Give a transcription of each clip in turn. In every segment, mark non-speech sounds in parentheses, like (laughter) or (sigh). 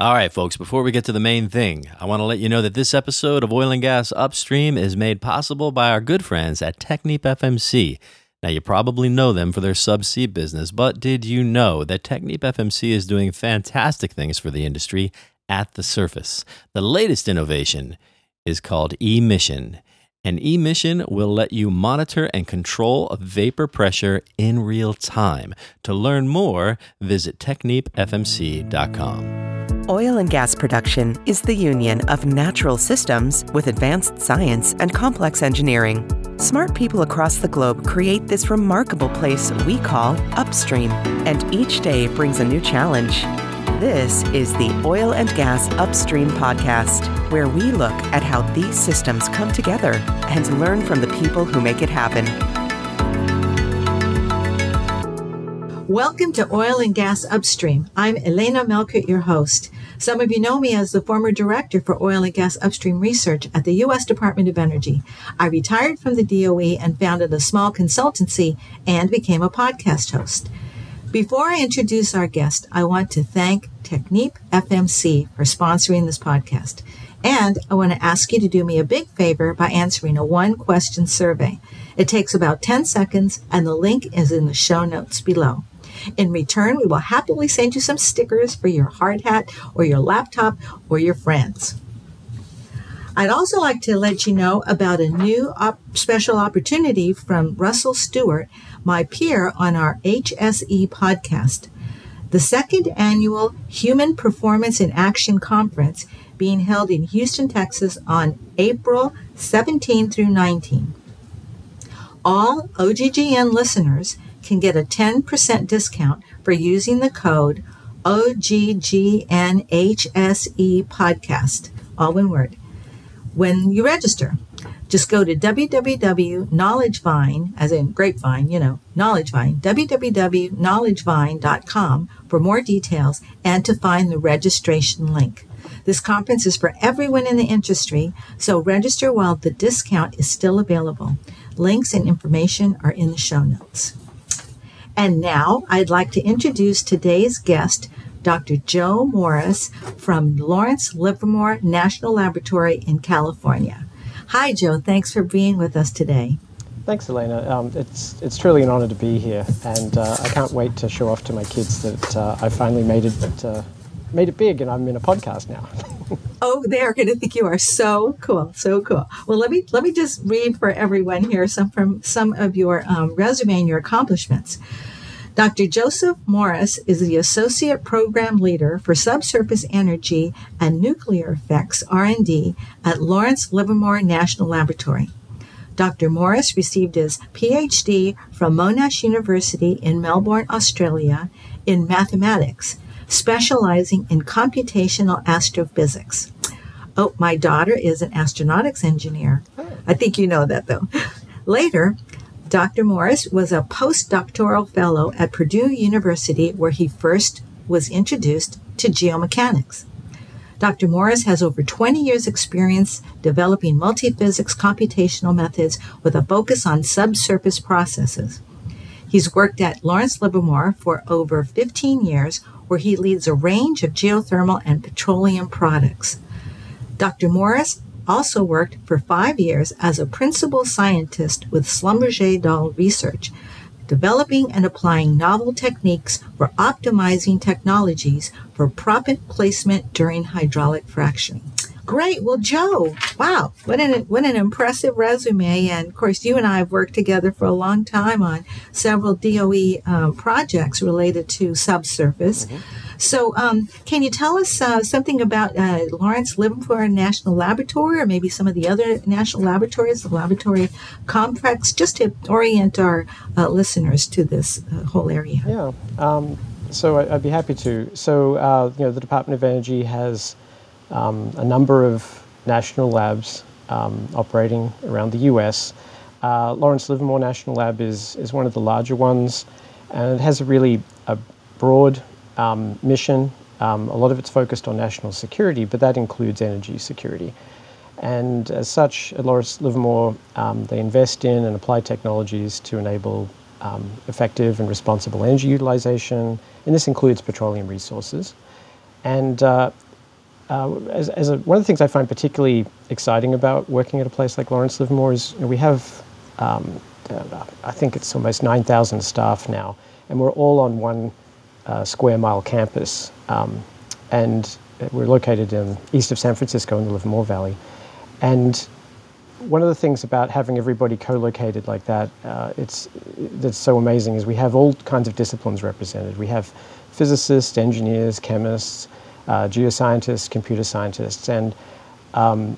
All right, folks, before we get to the main thing, I want to let you know that this episode of Oil and Gas Upstream is made possible by our good friends at Technip FMC. Now, you probably know them for their subsea business, but did you know that Technip FMC is doing fantastic things for the industry at the surface? The latest innovation is called emission. An emission will let you monitor and control vapor pressure in real time. To learn more, visit technipfmc.com. Oil and gas production is the union of natural systems with advanced science and complex engineering. Smart people across the globe create this remarkable place we call upstream, and each day brings a new challenge. This is the Oil and Gas Upstream Podcast, where we look at how these systems come together and learn from the people who make it happen. Welcome to Oil and Gas Upstream. I'm Elena Melchert, your host. Some of you know me as the former director for oil and gas upstream research at the U.S. Department of Energy. I retired from the DOE and founded a small consultancy and became a podcast host. Before I introduce our guest, I want to thank Technip FMC for sponsoring this podcast. And I want to ask you to do me a big favor by answering a one question survey. It takes about 10 seconds, and the link is in the show notes below. In return, we will happily send you some stickers for your hard hat or your laptop or your friends. I'd also like to let you know about a new op- special opportunity from Russell Stewart, my peer on our HSE podcast. The second annual Human Performance in Action Conference being held in Houston, Texas on April 17 through 19. All OGGN listeners can get a 10% discount for using the code OGGNHSE podcast, all one word, when you register. Just go to www.knowledgevine, as in grapevine, you know, knowledgevine, www.knowledgevine.com for more details and to find the registration link. This conference is for everyone in the industry, so register while the discount is still available. Links and information are in the show notes. And now I'd like to introduce today's guest, Dr. Joe Morris from Lawrence Livermore National Laboratory in California. Hi, Joe. Thanks for being with us today. Thanks, Elena. Um, it's it's truly an honor to be here, and uh, I can't wait to show off to my kids that uh, I finally made it uh, made it big, and I'm in a podcast now. (laughs) oh, they're going to think you are so cool, so cool. Well, let me let me just read for everyone here some from some of your um, resume and your accomplishments. Dr. Joseph Morris is the Associate Program Leader for Subsurface Energy and Nuclear Effects R&D at Lawrence Livermore National Laboratory. Dr. Morris received his PhD from Monash University in Melbourne, Australia, in mathematics, specializing in computational astrophysics. Oh, my daughter is an astronautics engineer. I think you know that though. (laughs) Later, Dr. Morris was a postdoctoral fellow at Purdue University, where he first was introduced to geomechanics. Dr. Morris has over 20 years' experience developing multiphysics computational methods with a focus on subsurface processes. He's worked at Lawrence Livermore for over 15 years, where he leads a range of geothermal and petroleum products. Dr. Morris also worked for five years as a principal scientist with Schlumberger Doll Research, developing and applying novel techniques for optimizing technologies for proppant placement during hydraulic fracturing. Great. Well, Joe, wow, what an what an impressive resume! And of course, you and I have worked together for a long time on several DOE um, projects related to subsurface. Mm-hmm. So, um, can you tell us uh, something about uh, Lawrence Livermore National Laboratory, or maybe some of the other national laboratories, the laboratory complex, just to orient our uh, listeners to this uh, whole area? Yeah. Um, so I'd be happy to. So, uh, you know, the Department of Energy has um, a number of national labs um, operating around the U.S. Uh, Lawrence Livermore National Lab is is one of the larger ones, and it has a really a broad um, mission. Um, a lot of it's focused on national security, but that includes energy security. And as such, at Lawrence Livermore, um, they invest in and apply technologies to enable um, effective and responsible energy utilization, and this includes petroleum resources. And uh, uh, as, as a, one of the things I find particularly exciting about working at a place like Lawrence Livermore is you know, we have, um, uh, I think it's almost 9,000 staff now, and we're all on one uh, square mile campus. Um, and we're located in east of San Francisco in the Livermore Valley. And one of the things about having everybody co-located like that, uh, it's that's so amazing is we have all kinds of disciplines represented. We have physicists, engineers, chemists, uh, geoscientists, computer scientists, and um,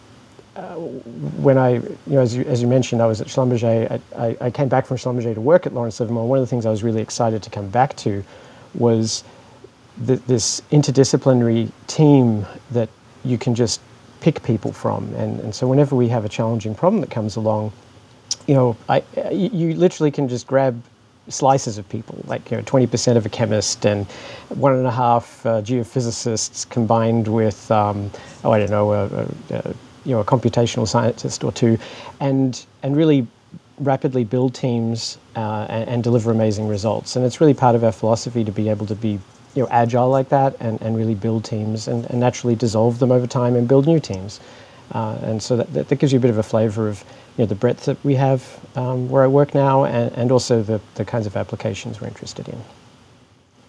uh, when I, you know, as you, as you mentioned, I was at Schlumberger. I, I, I, came back from Schlumberger to work at Lawrence Livermore. One of the things I was really excited to come back to was the, this interdisciplinary team that you can just pick people from. And, and so whenever we have a challenging problem that comes along, you know, I, you literally can just grab slices of people, like you know, 20% of a chemist and one and a half uh, geophysicists combined with, um, oh, I don't know, a, a, a, you know, a computational scientist or two, and and really rapidly build teams uh, and, and, deliver amazing results. And it's really part of our philosophy to be able to be you know, agile like that and, and really build teams and, and naturally dissolve them over time and build new teams. Uh, and so that, that, gives you a bit of a flavor of you know, the breadth that we have um, where I work now and, and also the, the kinds of applications we're interested in.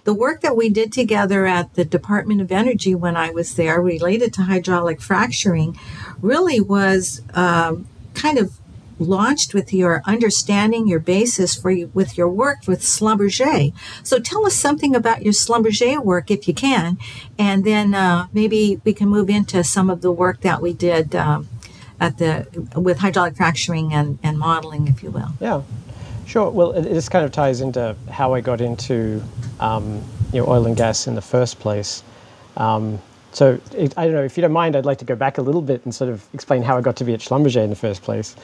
The work that we did together at the Department of Energy when I was there related to hydraulic fracturing really was um, kind of launched with your understanding, your basis for you, with your work with Schlumberger. So tell us something about your Schlumberger work if you can, and then uh, maybe we can move into some of the work that we did um, at the with hydraulic fracturing and, and modeling, if you will. Yeah, sure. Well, it, this kind of ties into how I got into um, you know oil and gas in the first place. Um, so it, I don't know if you don't mind, I'd like to go back a little bit and sort of explain how I got to be at Schlumberger in the first place.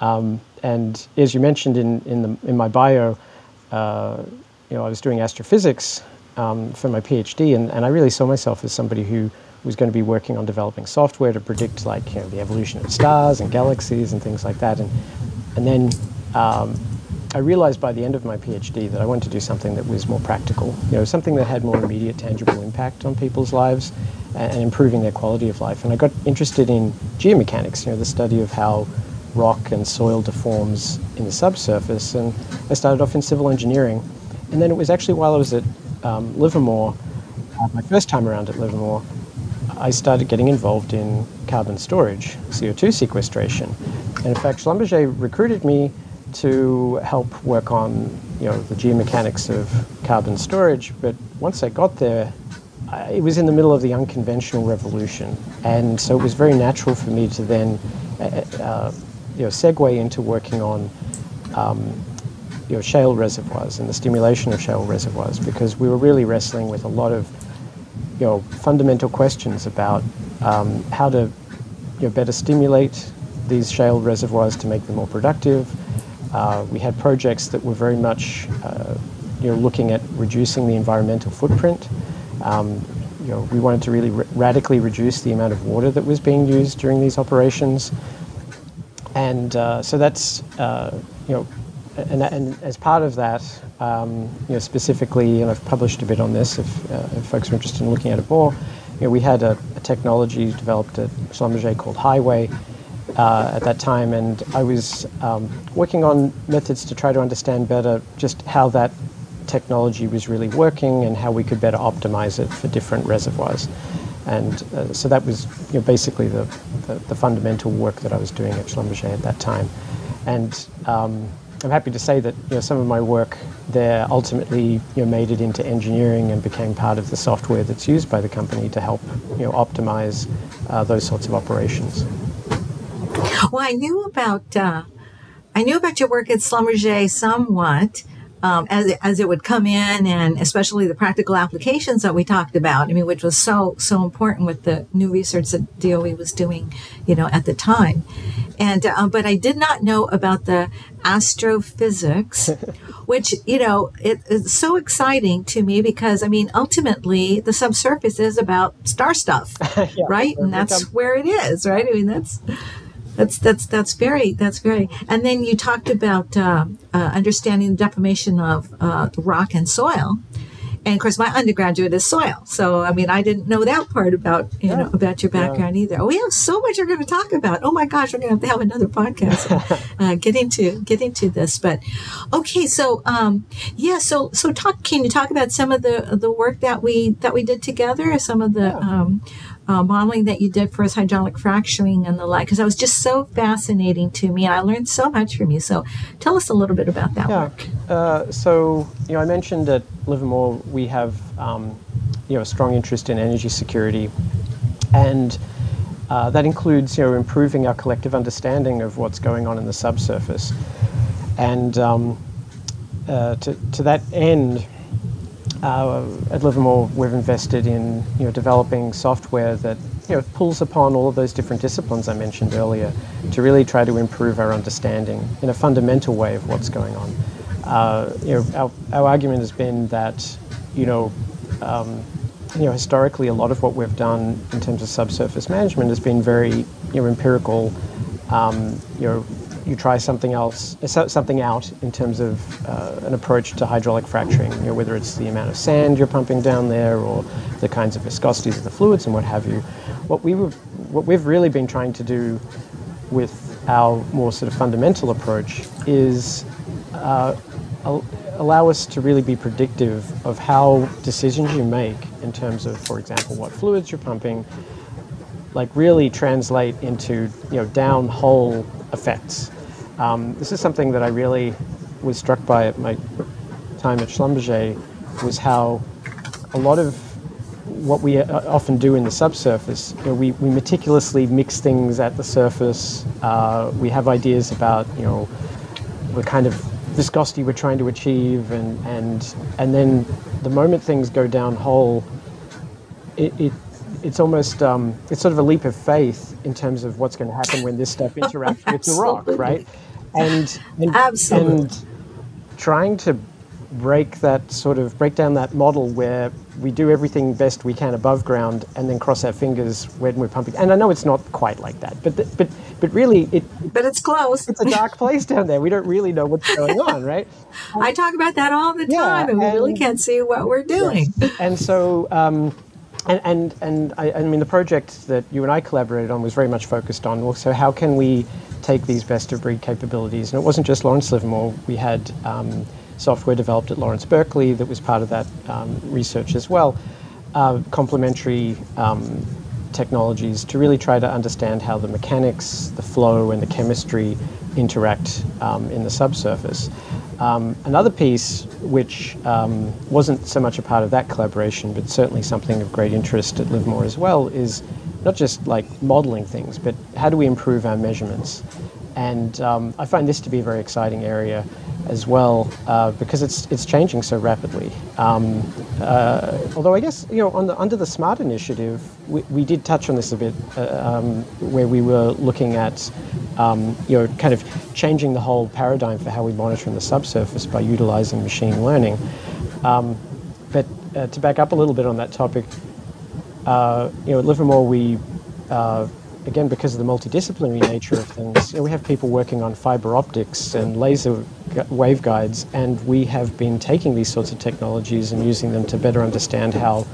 Um, and as you mentioned in, in, the, in my bio, uh, you know, I was doing astrophysics um, for my PhD, and, and I really saw myself as somebody who was going to be working on developing software to predict like you know, the evolution of stars and galaxies and things like that. And, and then um, I realized by the end of my PhD that I wanted to do something that was more practical, you know, something that had more immediate, tangible impact on people's lives and, improving their quality of life. And I got interested in geomechanics, you know, the study of how rock and soil deforms in the subsurface. And I started off in civil engineering. And then it was actually while I was at um, Livermore, uh, my first time around at Livermore, I started getting involved in carbon storage, CO2 sequestration. And in fact, Schlumberger recruited me to help work on you know, the geomechanics of carbon storage. But once I got there, I, it was in the middle of the unconventional revolution. And so it was very natural for me to then uh, uh you know, segue into working on um, you know, shale reservoirs and the stimulation of shale reservoirs because we were really wrestling with a lot of you know, fundamental questions about um, how to you know, better stimulate these shale reservoirs to make them more productive. Uh, we had projects that were very much uh, you know, looking at reducing the environmental footprint. Um, you know, we wanted to really radically reduce the amount of water that was being used during these operations and uh, so that's uh, you know, and, and, as part of that, um, you know, specifically, and I've published a bit on this if, uh, if folks are interested in looking at it more. You know, we had a, a technology developed at Schlumberger called HiWAY uh, at that time, and I was um, working on methods to try to understand better just how that technology was really working and how we could better optimize it for different reservoirs. And uh, so that was you know, basically the, the, the, fundamental work that I was doing at Schlumberger at that time. And um, I'm happy to say that you know, some of my work there ultimately you know, made it into engineering and became part of the software that's used by the company to help you know, optimize uh, those sorts of operations. Well, I knew about uh, I knew about your work at Schlumberger somewhat um, as, as it would come in and especially the practical applications that we talked about, I mean, which was so, so important with the new research that DOE was doing, you know, at the time. And, uh, but I did not know about the astrophysics, (laughs) which, you know, it is so exciting to me because, I mean, ultimately the subsurface is about star stuff, (laughs) yeah, right? And that's where it is, right? I mean, that's, that's that's that's very that's very. And then you talked about uh, uh, understanding the deformation of uh, rock and soil, And of course, my undergraduate is soil. So, I mean, I didn't know that part about, you yeah. know, about your background yeah. either. Oh, we have so much we're going to talk about. Oh my gosh, we're going to have to have another podcast (laughs) uh, getting to, getting to this. But okay. So, um, yeah. So, so talk, can you talk about some of the, the work that we, that we did together, some of the, yeah. um, uh, modeling that you did for us, hydraulic fracturing and the like, because that was just so fascinating to me, and I learned so much from you. So, tell us a little bit about that yeah. work. Uh, so, you know, I mentioned at Livermore we have, um, you know, a strong interest in energy security, and uh, that includes, you know, improving our collective understanding of what's going on in the subsurface, and um, uh, to to that end uh, at Livermore, we've invested in you know developing software that you know pulls upon all of those different disciplines I mentioned earlier to really try to improve our understanding in a fundamental way of what's going on. Uh, you know, our, our argument has been that you know. Um, you know, historically, a lot of what we've done in terms of subsurface management has been very, you know, empirical. Um, you know, you try something else, something out in terms of uh, an approach to hydraulic fracturing. You know, whether it's the amount of sand you're pumping down there or the kinds of viscosities of the fluids and what have you. What we were, what we've really been trying to do with our more sort of fundamental approach is uh, allow us to really be predictive of how decisions you make in terms of, for example, what fluids you're pumping, like really translate into you know downhole effects. Um, this is something that I really was struck by at my time at Schlumberger was how a lot of what we uh, often do in the subsurface, you know, we, we meticulously mix things at the surface. Uh, we have ideas about, you know, the kind of viscosity we're trying to achieve, and, and, and then the moment things go down hole, it, it it's almost um, it's sort of a leap of faith in terms of what's going to happen when this stuff interacts with the rock, right? And and, Absolutely. and trying to break that sort of break down that model where we do everything best we can above ground and then cross our fingers when we're pumping. And I know it's not quite like that, but the, but but really it. But it's close. It's a dark place down there. We don't really know what's going on, right? I talk about that all the time, and, and we really can't see what we're doing. Yes. And so. Um, and and, and I, I, mean the project that you and I collaborated on was very much focused on also how can we take these best of breed capabilities. And it wasn't just Lawrence Livermore. We had um, software developed at Lawrence Berkeley that was part of that um, research as well. Uh, complementary um, technologies to really try to understand how the mechanics the flow and the chemistry interact um, in the subsurface. Um, another piece, which um, wasn't so much a part of that collaboration, but certainly something of great interest at Livermore as well, is not just like modeling things, but how do we improve our measurements? And um, I find this to be a very exciting area as well uh, because it's it's changing so rapidly. Um, uh, although I guess you know the, under the Smart Initiative, we, we did touch on this a bit, uh, um, where we were looking at um, you know kind of changing the whole paradigm for how we monitor in the subsurface by utilizing machine learning. Um, but uh, to back up a little bit on that topic, uh, you know at Livermore we uh, again, because of the multidisciplinary nature of things, you know, we have people working on fiber optics and laser waveguides, and we have been taking these sorts of technologies and using them to better understand how,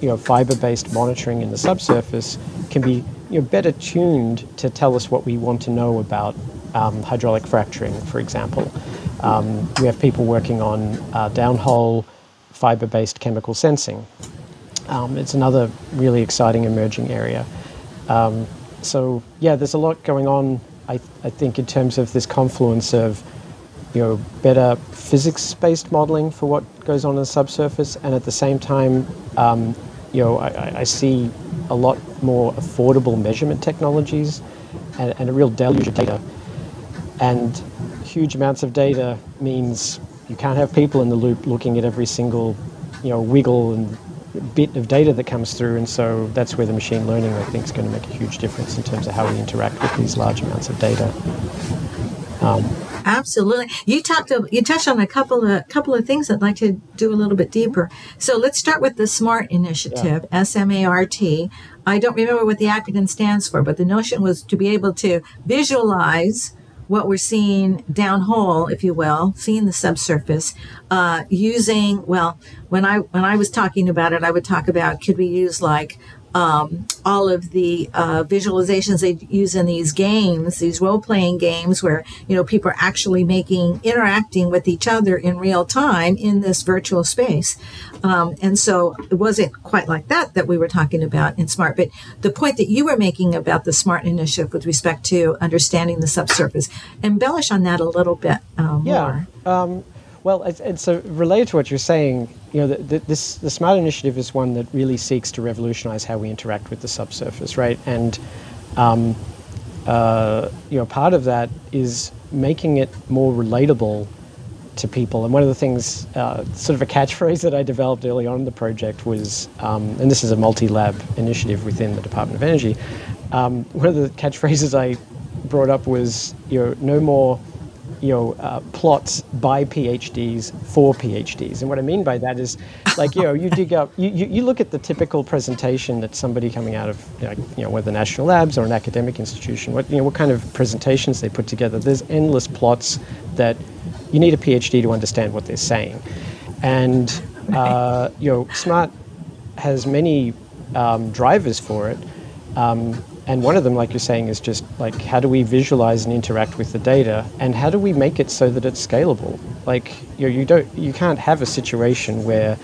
you know, fiber-based monitoring in the subsurface can be, you know, better tuned to tell us what we want to know about um, hydraulic fracturing, for example. Um, we have people working on uh, downhole fiber-based chemical sensing. Um, it's another really exciting emerging area. Um, so yeah, there's a lot going on. I, I think in terms of this confluence of you know better physics-based modeling for what goes on in the subsurface, and at the same time, um, you know, I, I, see a lot more affordable measurement technologies and, and a real deluge of data. And huge amounts of data means you can't have people in the loop looking at every single, you know, wiggle and bit of data that comes through, and so that's where the machine learning, I think, is going to make a huge difference in terms of how we interact with these large amounts of data. Um, Absolutely. You talked. You touched on a couple of couple of things I'd like to do a little bit deeper. So let's start with the SMART initiative, yeah. S M A R T. I don't remember what the acronym stands for, but the notion was to be able to visualize what we're seeing downhole, if you will, seeing the subsurface, uh, using well, when I when I was talking about it, I would talk about could we use like um, all of the uh, visualizations they use in these games, these role playing games where, you know, people are actually making, interacting with each other in real time in this virtual space. Um, and so it wasn't quite like that that we were talking about in SMART. But the point that you were making about the SMART initiative with respect to understanding the subsurface, embellish on that a little bit um, yeah. more. Um, well, it's, it's related to what you're saying. You know, the, the, this the Smart Initiative is one that really seeks to revolutionize how we interact with the subsurface, right? And um, uh, you know, part of that is making it more relatable to people. And one of the things, uh, sort of a catchphrase that I developed early on in the project was, um, and this is a multi-lab initiative within the Department of Energy. Um, one of the catchphrases I brought up was, you know, no more you know, uh, plots by PhDs for PhDs. And what I mean by that is, like, you know, you dig up, you, you, you look at the typical presentation that somebody coming out of, you know, you know, whether national labs or an academic institution, what, you know, what kind of presentations they put together. There's endless plots that you need a PhD to understand what they're saying. And, uh, you know, SMART has many um, drivers for it. Um, and one of them, like you're saying, is just like how do we visualize and interact with the data, and how do we make it so that it's scalable? Like you know, you don't you can't have a situation where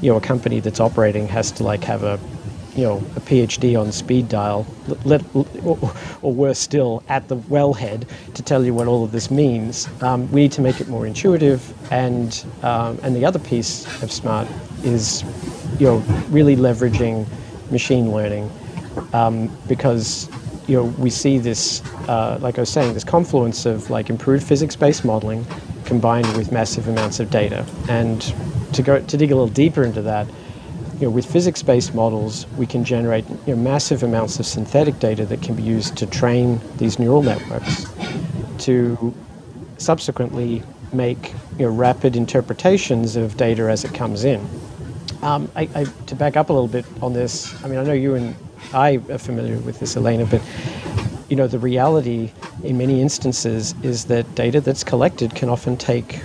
you know a company that's operating has to like have a you know a PhD on speed dial, let, or, or, worse still, at the wellhead to tell you what all of this means. Um, we need to make it more intuitive, and um, and the other piece of smart is you know really leveraging machine learning um, because you know we see this, uh, like I was saying, this confluence of like improved physics-based modeling combined with massive amounts of data. And to go to dig a little deeper into that, you know, with physics-based models, we can generate you know, massive amounts of synthetic data that can be used to train these neural networks to subsequently make you know, rapid interpretations of data as it comes in. Um, I, I, to back up a little bit on this, I mean, I know you and I am familiar with this, Elena, but you know, the reality in many instances is that data that's collected can often take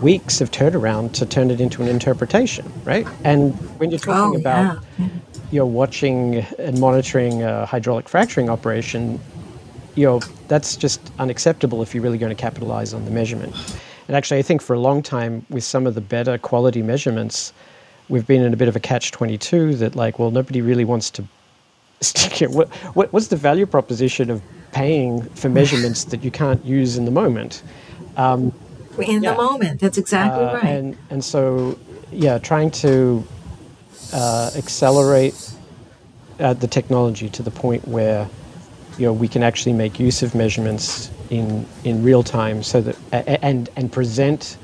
weeks of turnaround to turn it into an interpretation, right? And when you're talking oh, about yeah. you know watching and monitoring a hydraulic fracturing operation, you know that's just unacceptable if you're really going to capitalize on the measurement. And actually, I think for a long time, with some of the better quality measurements, we've been in a bit of a catch 22 that like, well, nobody really wants to (laughs) what, what, what's the value proposition of paying for measurements that you can't use in the moment? Um, in yeah. the moment, that's exactly uh, right. And, and so, yeah, trying to uh, accelerate uh, the technology to the point where you know we can actually make use of measurements in in real time, so that and and present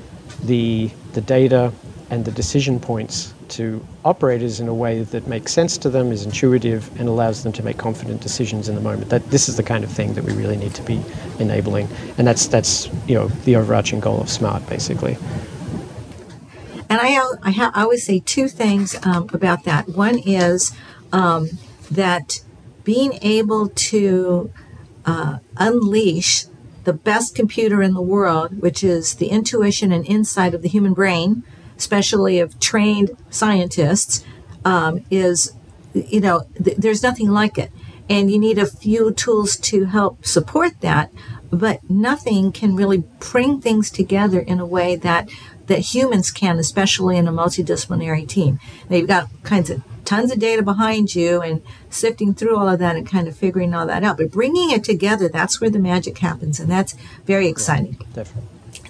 the the data and the decision points to operators in a way that makes sense to them, is intuitive, and allows them to make confident decisions in the moment. That this is the kind of thing that we really need to be enabling, and that's that's you know the overarching goal of smart, basically. And I I, ha- I always say two things um, about that. One is um, that being able to uh, unleash the best computer in the world, which is the intuition and insight of the human brain, especially of trained scientists, um, is, you know, th- there's nothing like it. And you need a few tools to help support that, but nothing can really bring things together in a way that that humans can, especially in a multidisciplinary team. Now you've got kinds of tons of data behind you and sifting through all of that and kind of figuring all that out. But bringing it together, that's where the magic happens, and that's very exciting. Yeah.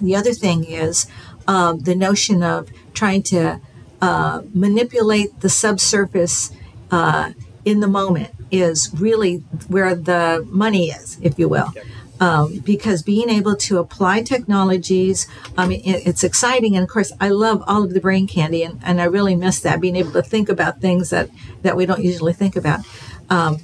The other thing is um, the notion of trying to uh, manipulate the subsurface uh, in the moment is really where the money is, if you will. Um, because being able to apply technologies, I mean, it, it's exciting. And of course, I love all of the brain candy, and, and I really miss that being able to think about things that, that we don't usually think about. Um,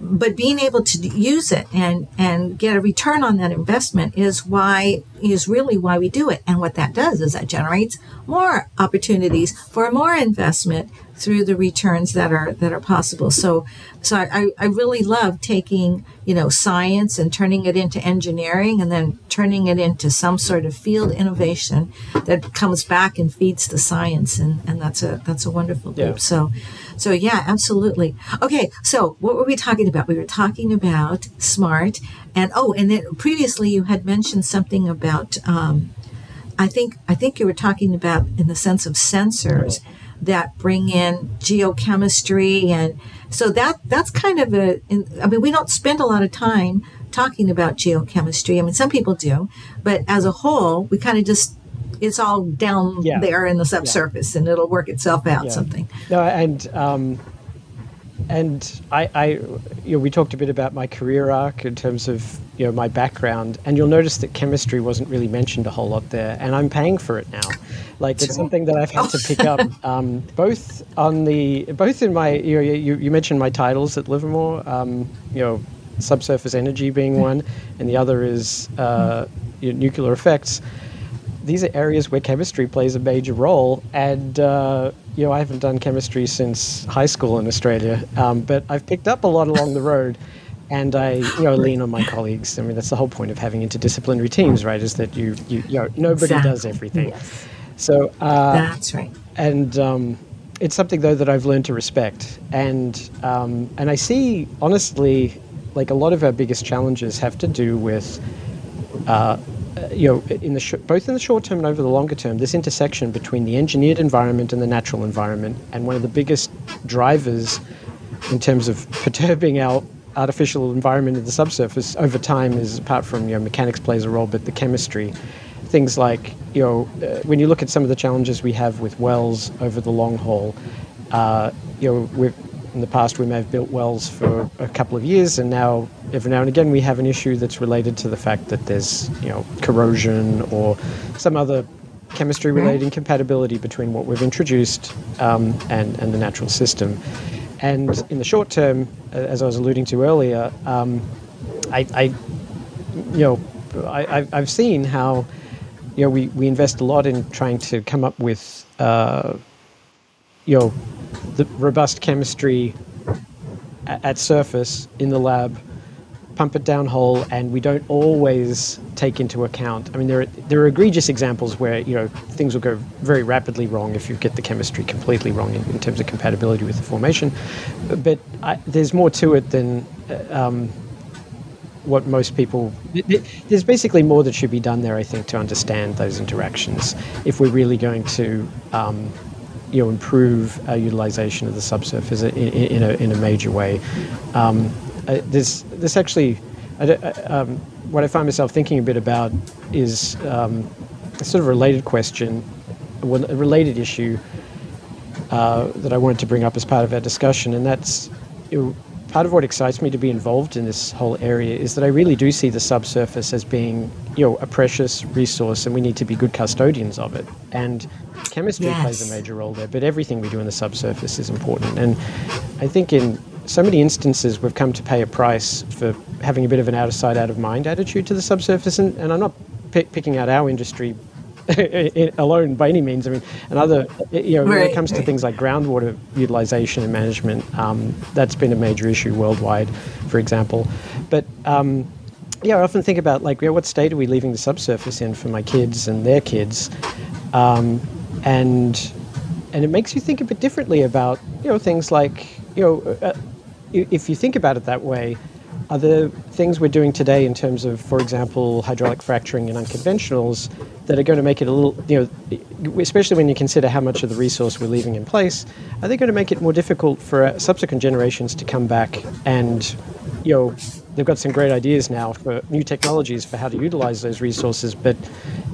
but being able to use it and and get a return on that investment is why is really why we do it. And what that does is that generates more opportunities for more investment through the returns that are that are possible. So so I, I really love taking you know science and turning it into engineering and then turning it into some sort of field innovation that comes back and feeds the science. And and that's a that's a wonderful group. Yeah. so so yeah, absolutely. Okay, so what were we talking about? We were talking about smart, and oh, and then previously you had mentioned something about. Um, I think I think you were talking about in the sense of sensors that bring in geochemistry and so that that's kind of a i mean we don't spend a lot of time talking about geochemistry i mean some people do but as a whole we kind of just it's all down yeah. there in the subsurface yeah. and it'll work itself out yeah. something no and um, and I, I you know we talked a bit about my career arc in terms of you know my background and you'll notice that chemistry wasn't really mentioned a whole lot there and i'm paying for it now like it's something that i've had to pick up (laughs) um, both on the both in my you, know, you, you mentioned my titles at livermore um, you know subsurface energy being one and the other is uh, you know, nuclear effects these are areas where chemistry plays a major role. And, uh, you know, I haven't done chemistry since high school in Australia, um, but I've picked up a lot along the road. And I, you know, lean on my colleagues. I mean, that's the whole point of having interdisciplinary teams, right? Is that you, you, you know, nobody exactly. does everything. Yes. So uh, that's right. And um, it's something though that I've learned to respect, and um, and I see honestly, like a lot of our biggest challenges have to do with uh, uh, you know, in the sh- both in the short term and over the longer term, this intersection between the engineered environment and the natural environment, and one of the biggest drivers in terms of (laughs) perturbing our artificial environment in the subsurface over time is apart from you know mechanics plays a role, but the chemistry, things like you know uh, when you look at some of the challenges we have with wells over the long haul, uh, you know we've in the past, we may have built wells for a couple of years, and now every now and again we have an issue that's related to the fact that there's you know corrosion or some other chemistry related incompatibility between what we've introduced um, and and the natural system. And in the short term, as I was alluding to earlier, um, I, I, you know I, I've seen how you know we, we invest a lot in trying to come up with uh, you know the robust chemistry at, at surface in the lab, pump it down hole, and we don't always take into account. I mean, there are, there are egregious examples where you know things will go very rapidly wrong if you get the chemistry completely wrong in, in terms of compatibility with the formation. But I, there's more to it than uh, um, what most people. There's basically more that should be done there, I think, to understand those interactions if we're really going to um, you know, improve our utilization of the subsurface in, in, a, in a major way. Um, this, this actually, I, um, what I find myself thinking a bit about is um, a sort of related question, a related issue uh, that I wanted to bring up as part of our discussion, and that's part of what excites me to be involved in this whole area is that I really do see the subsurface as being, you know, a precious resource, and we need to be good custodians of it. And chemistry yes. plays a major role there, but everything we do in the subsurface is important. And I think in so many instances we've come to pay a price for having a bit of an out of sight, out of mind attitude to the subsurface. And, and I'm not p- picking out our industry (laughs) alone by any means. I mean, another, you know, right, when it comes to things like groundwater utilization and management, um, that's been a major issue worldwide, for example. But um, yeah, I often think about like, you know, what state are we leaving the subsurface in for my kids and their kids, um, and and it makes you think a bit differently about you know things like you know, uh, if you think about it that way are the things we're doing today in terms of, for example, hydraulic fracturing and unconventionals that are going to make it a little, you know, especially when you consider how much of the resource we're leaving in place, are they going to make it more difficult for uh, subsequent generations to come back and, you know, they've got some great ideas now for new technologies for how to utilize those resources, but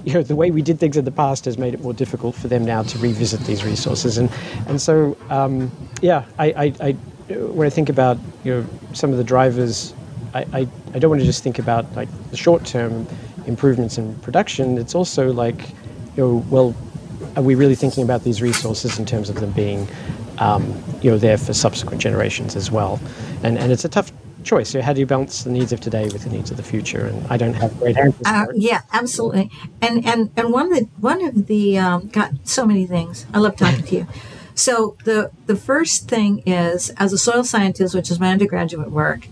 you know the way we did things in the past has made it more difficult for them now to revisit these resources, and and so um, yeah, I, I, I when I think about you know some of the drivers I, I, I don't want to just think about like the short term improvements in production. It's also like, you know, well, are we really thinking about these resources in terms of them being, um, you know, there for subsequent generations as well? And and it's a tough choice. So how do you balance the needs of today with the needs of the future? And I don't have great answers. Uh, yeah, absolutely. And and and one of the one of the um, got so many things. I love talking to you. So the the first thing is, as a soil scientist, which is my undergraduate work,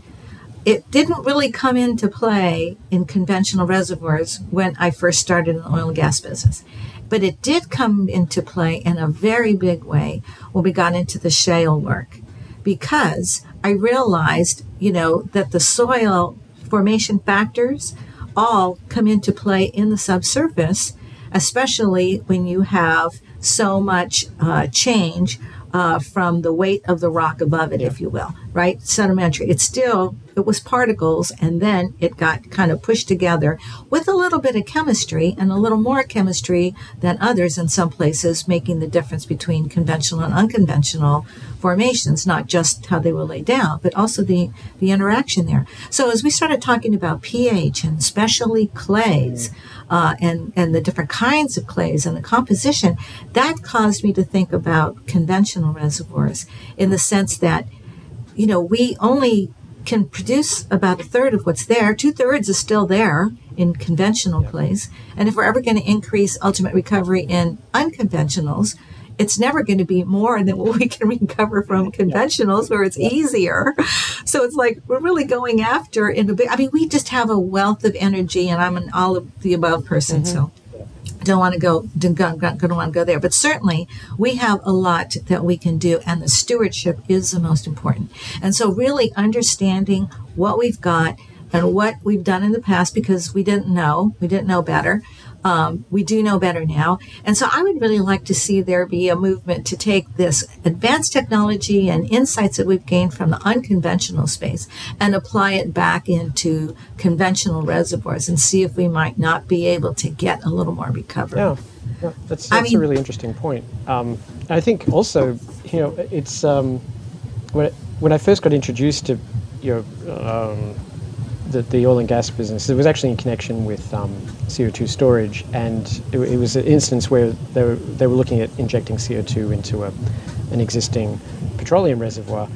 it didn't really come into play in conventional reservoirs when I first started in the oil and gas business. But it did come into play in a very big way when we got into the shale work because I realized, you know, that the soil formation factors all come into play in the subsurface, especially when you have so much uh, change uh, from the weight of the rock above it, yeah. if you will, right? Sedimentary. It's still, it was particles, and then it got kind of pushed together with a little bit of chemistry and a little more chemistry than others in some places, making the difference between conventional and unconventional formations, not just how they were laid down, but also the, the interaction there. So as we started talking about pH and especially clays, uh, and and the different kinds of clays and the composition, that caused me to think about conventional reservoirs in the sense that, you know, we only can produce about a third of what's there. Two thirds is still there in conventional clays, and if we're ever going to increase ultimate recovery in unconventionals, it's never going to be more than what we can (laughs) recover from conventionals where it's easier. So it's like we're really going after in a big, I mean, we just have a wealth of energy and I'm an all of the above person. Mm-hmm. So don't want to go don't, don't, don't want to go there but certainly we have a lot that we can do and the stewardship is the most important and so really understanding what we've got and what we've done in the past because we didn't know we didn't know better um, we do know better now. And so I would really like to see there be a movement to take this advanced technology and insights that we've gained from the unconventional space and apply it back into conventional reservoirs and see if we might not be able to get a little more recovery. Yeah, yeah that's, that's mean, a really interesting point. Um, I think also, you know, it's um, when, when I first got introduced to, you know, um, the, the oil and gas business. It was actually in connection with um, CO2 storage, and it, it, was an instance where they were, they were looking at injecting CO2 into a, an existing petroleum reservoir.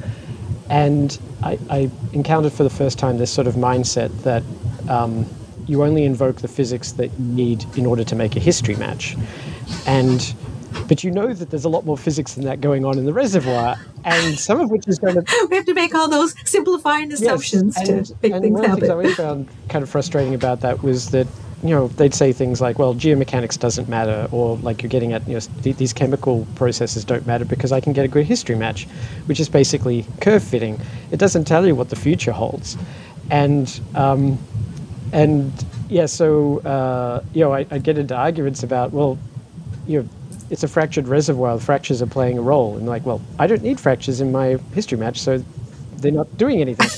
And I, I, encountered for the first time this sort of mindset that um, you only invoke the physics that you need in order to make a history match. And but you know that there's a lot more physics than that going on in the reservoir, and some of which is going (laughs) to. We have to make all those simplifying assumptions yes, and, to make and things one happen. Of the things I found kind of frustrating about that was that you know they'd say things like, "Well, geomechanics doesn't matter," or like you're getting at, you know, th- these chemical processes don't matter because I can get a good history match, which is basically curve fitting. It doesn't tell you what the future holds, and um, and yeah, so uh, you know, I, I get into arguments about well, you know it's a fractured reservoir. Fractures are playing a role. And like, well, I don't need fractures in my history match, so they're not doing anything.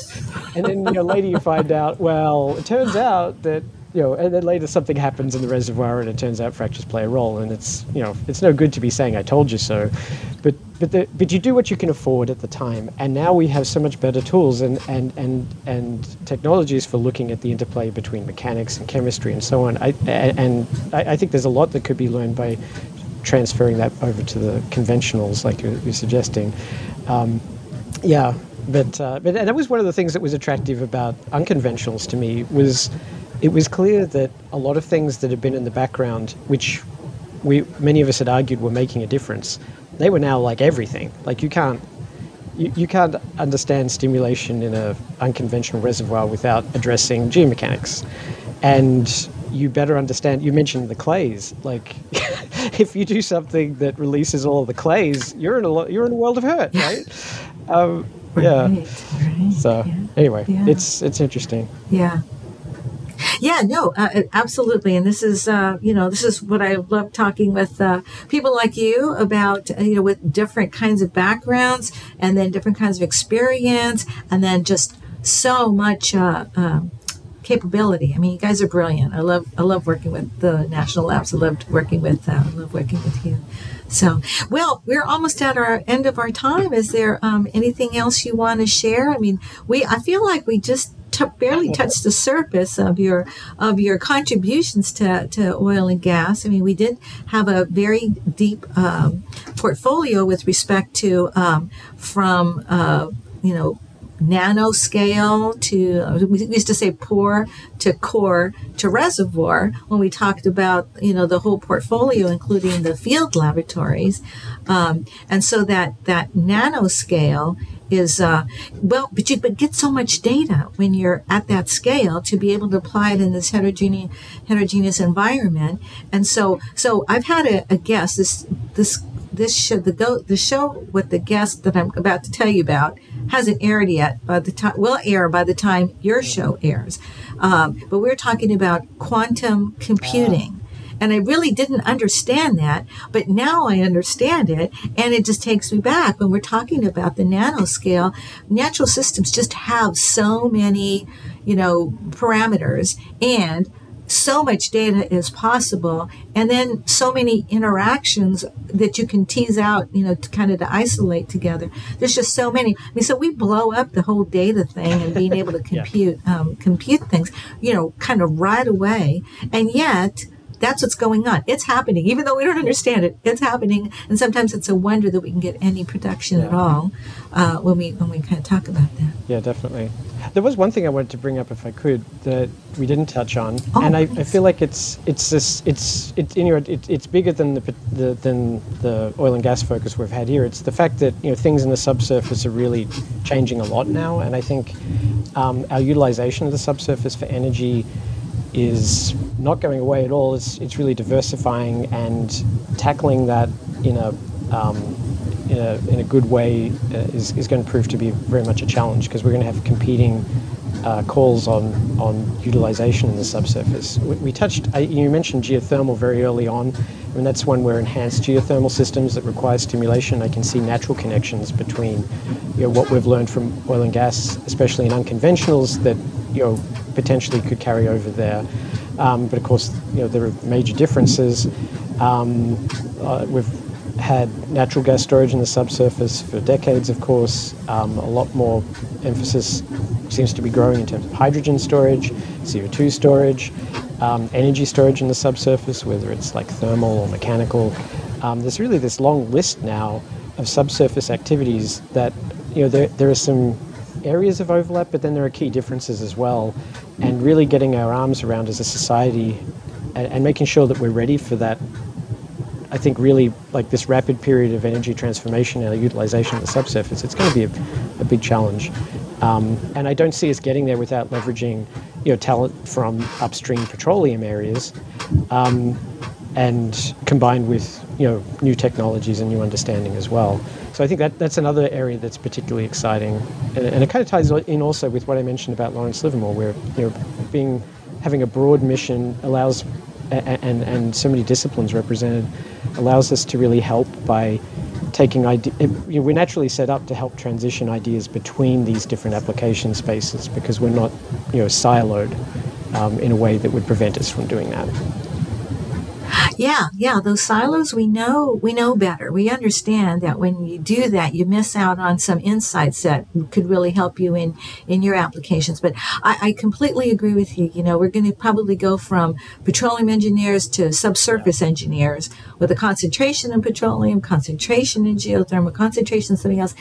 and then you know later you find out, well, it turns out that you know, and then later something happens in the reservoir, and it turns out fractures play a role. And it's you know, it's no good to be saying I told you so, but but the, but you do what you can afford at the time. And now we have so much better tools and and and and technologies for looking at the interplay between mechanics and chemistry and so on. I, and I, I think there's a lot that could be learned by transferring that over to the conventionals, like you're, you're suggesting. Um, yeah, but uh, but that was one of the things that was attractive about unconventionals to me was it was clear that a lot of things that had been in the background, which we many of us had argued were making a difference, they were now like everything. Like you can't you, you can't understand stimulation in an unconventional reservoir without addressing geomechanics, and you better understand. You mentioned the clays. Like, (laughs) if you do something that releases all the clays, you're in a you're in a world of hurt, (laughs) right? Um, yeah. Right, right, so yeah. anyway, yeah. it's it's interesting. Yeah. Yeah, no, uh, absolutely, and this is, uh, you know, this is what I love talking with uh, people like you about, uh, you know, with different kinds of backgrounds and then different kinds of experience, and then just so much uh, um, capability. I mean, you guys are brilliant. I love I love working with the national labs. I loved working with uh, I love working with you. So, well, we're almost at our end of our time. Is there um, anything else you want to share? I mean, we I feel like we just t- barely touched the surface of your of your contributions to, to oil and gas. I mean, we did have a very deep um, portfolio with respect to um, from uh, you know nanoscale to we used to say pore to core to reservoir when we talked about you know the whole portfolio including the field laboratories. Um, and so that that nanoscale is uh, well but you but get so much data when you're at that scale to be able to apply it in this heterogeneous heterogeneous environment. And so so i've had a, a guest this this this show the go the show with the guest that i'm about to tell you about hasn't aired yet by the time will air by the time your show airs um, but we're talking about quantum computing and I really didn't understand that, but now I understand it. And it just takes me back when we're talking about the nanoscale. Natural systems just have so many, you know, parameters and so much data is possible and then so many interactions that you can tease out you know to kind of to isolate together. There's just so many. I mean so we blow up the whole data thing and being able to (laughs) compute yeah. um, compute things you know kind of right away. And yet that's what's going on. It's happening, even though we don't understand it. It's happening, and sometimes it's a wonder that we can get any production yeah. at all uh, when we when we kind of talk about that. Yeah, definitely. There was one thing I wanted to bring up, if I could, that we didn't touch on, oh, and I, I, feel like it's it's this it's it's you know it, it's bigger than the, the than the oil and gas focus we've had here. It's the fact that you know things in the subsurface are really changing a lot now, and I think um, our utilization of the subsurface for energy is not going away at all. It's, it's really diversifying and tackling that in a, um, in a, in a good way uh, is, is going to prove to be very much a challenge because we're going to have competing uh, calls on, on utilization in the subsurface. We, we touched, uh, you mentioned geothermal very early on, and that's one where enhanced geothermal systems that require stimulation. I can see natural connections between you know, what we've learned from oil and gas, especially in unconventionals, that you know, potentially could carry over there. Um, but of course, you know, there are major differences. Um, uh, we've had natural gas storage in the subsurface for decades, of course. Um, a lot more emphasis seems to be growing in terms of hydrogen storage, CO2 storage, um, energy storage in the subsurface, whether it's like thermal or mechanical. Um, there's really this long list now of subsurface activities that, you know, there, there are some areas of overlap, but then there are key differences as well. And really getting our arms around as a society and, and making sure that we're ready for that I think really like this rapid period of energy transformation and utilization of the subsurface, it's going to be a, a big challenge. Um, and I don't see us getting there without leveraging, you know, talent from upstream petroleum areas, um, and combined with you know new technologies and new understanding as well. So I think that that's another area that's particularly exciting, and, and it kind of ties in also with what I mentioned about Lawrence Livermore, where you know being having a broad mission allows and, and, and so many disciplines represented allows us to really help by taking idea, you know, we're naturally set up to help transition ideas between these different application spaces because we're not you know siloed um, in a way that would prevent us from doing that. Yeah, yeah, those silos we know we know better. We understand that when you do that, you miss out on some insights that could really help you in in your applications. But I, I completely agree with you. You know, we're going to probably go from petroleum engineers to subsurface engineers with a concentration in petroleum, concentration in geothermal, concentration in something else.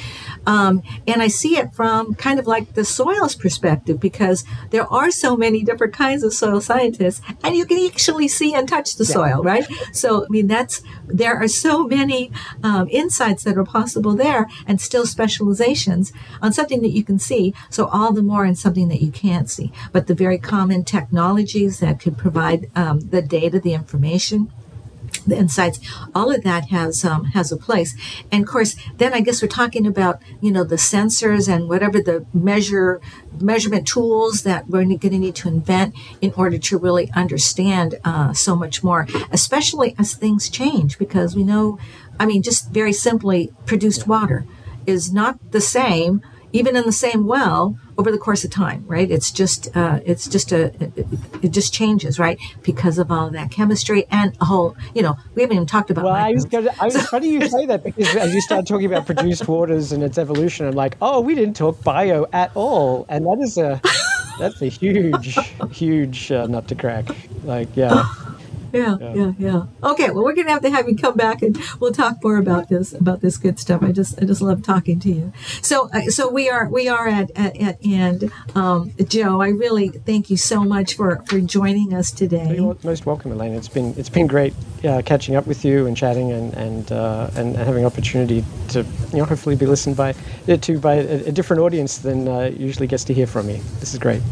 Um, and I see it from kind of like the soils perspective because there are so many different kinds of soil scientists, and you can actually see and touch the yeah. soil, right? So, I mean, that's, there are so many um, insights that are possible there and still specializations on something that you can see. So, all the more in something that you can't see. But the very common technologies that could provide um, the data, the information, the insights all of that has um, has a place. And of course then i guess we're talking about you know the sensors and whatever the measure measurement tools that we're going to need to invent in order to really understand uh, so much more especially as things change because we know i mean just very simply produced water is not the same even in the same well over the course of time, right? It's just uh, it's just a it, it, just changes, right? Because of all that chemistry and a whole, you know, we haven't even talked about. Well, I was, gonna, I was (laughs) funny you say that because as you start talking about produced waters and its evolution, I'm like, oh, we didn't talk bio at all, and that is a that's a huge, huge uh, nut to crack. Like, yeah. Yeah, Yeah. yeah. Okay, well, we're gonna have to have you come back and we'll talk more about this about this good stuff. I just I just love talking to you. So uh, so we are we are at at, at end. Um, Joe, I really thank you so much for for joining us today. You're most welcome, Elaine. It's been it's been great uh, catching up with you and chatting and and, uh, and and having opportunity to you know hopefully be listened by uh, to by a, a different audience than uh, usually gets to hear from me. This is great.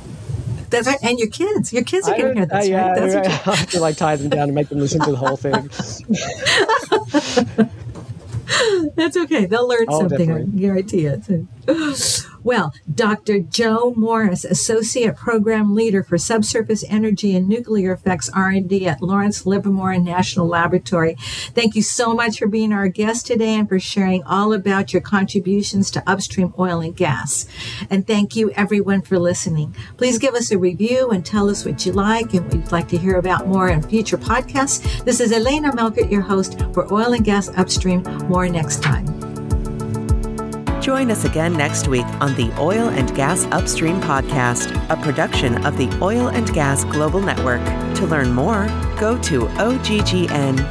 That's right, and your kids, your kids are I gonna hear this, yeah, right? That's right. I have to like tie them down and make them listen to the whole thing. (laughs) that's okay. They'll learn Oh, something. I definitely. guarantee it. (laughs) Well, Dr. Joe Morris, Associate Program Leader for Subsurface Energy and Nuclear Effects R&D at Lawrence Livermore National Laboratory. Thank you so much for being our guest today and for sharing all about your contributions to upstream oil and gas. And thank you everyone for listening. Please give us a review and tell us what you like and what you'd like to hear about more in future podcasts. This is Elena Melchert, your host for Oil and Gas Upstream. More next time. Join us again next week on the Oil and Gas Upstream Podcast, a production of the Oil and Gas Global Network. To learn more, go to oggn.com.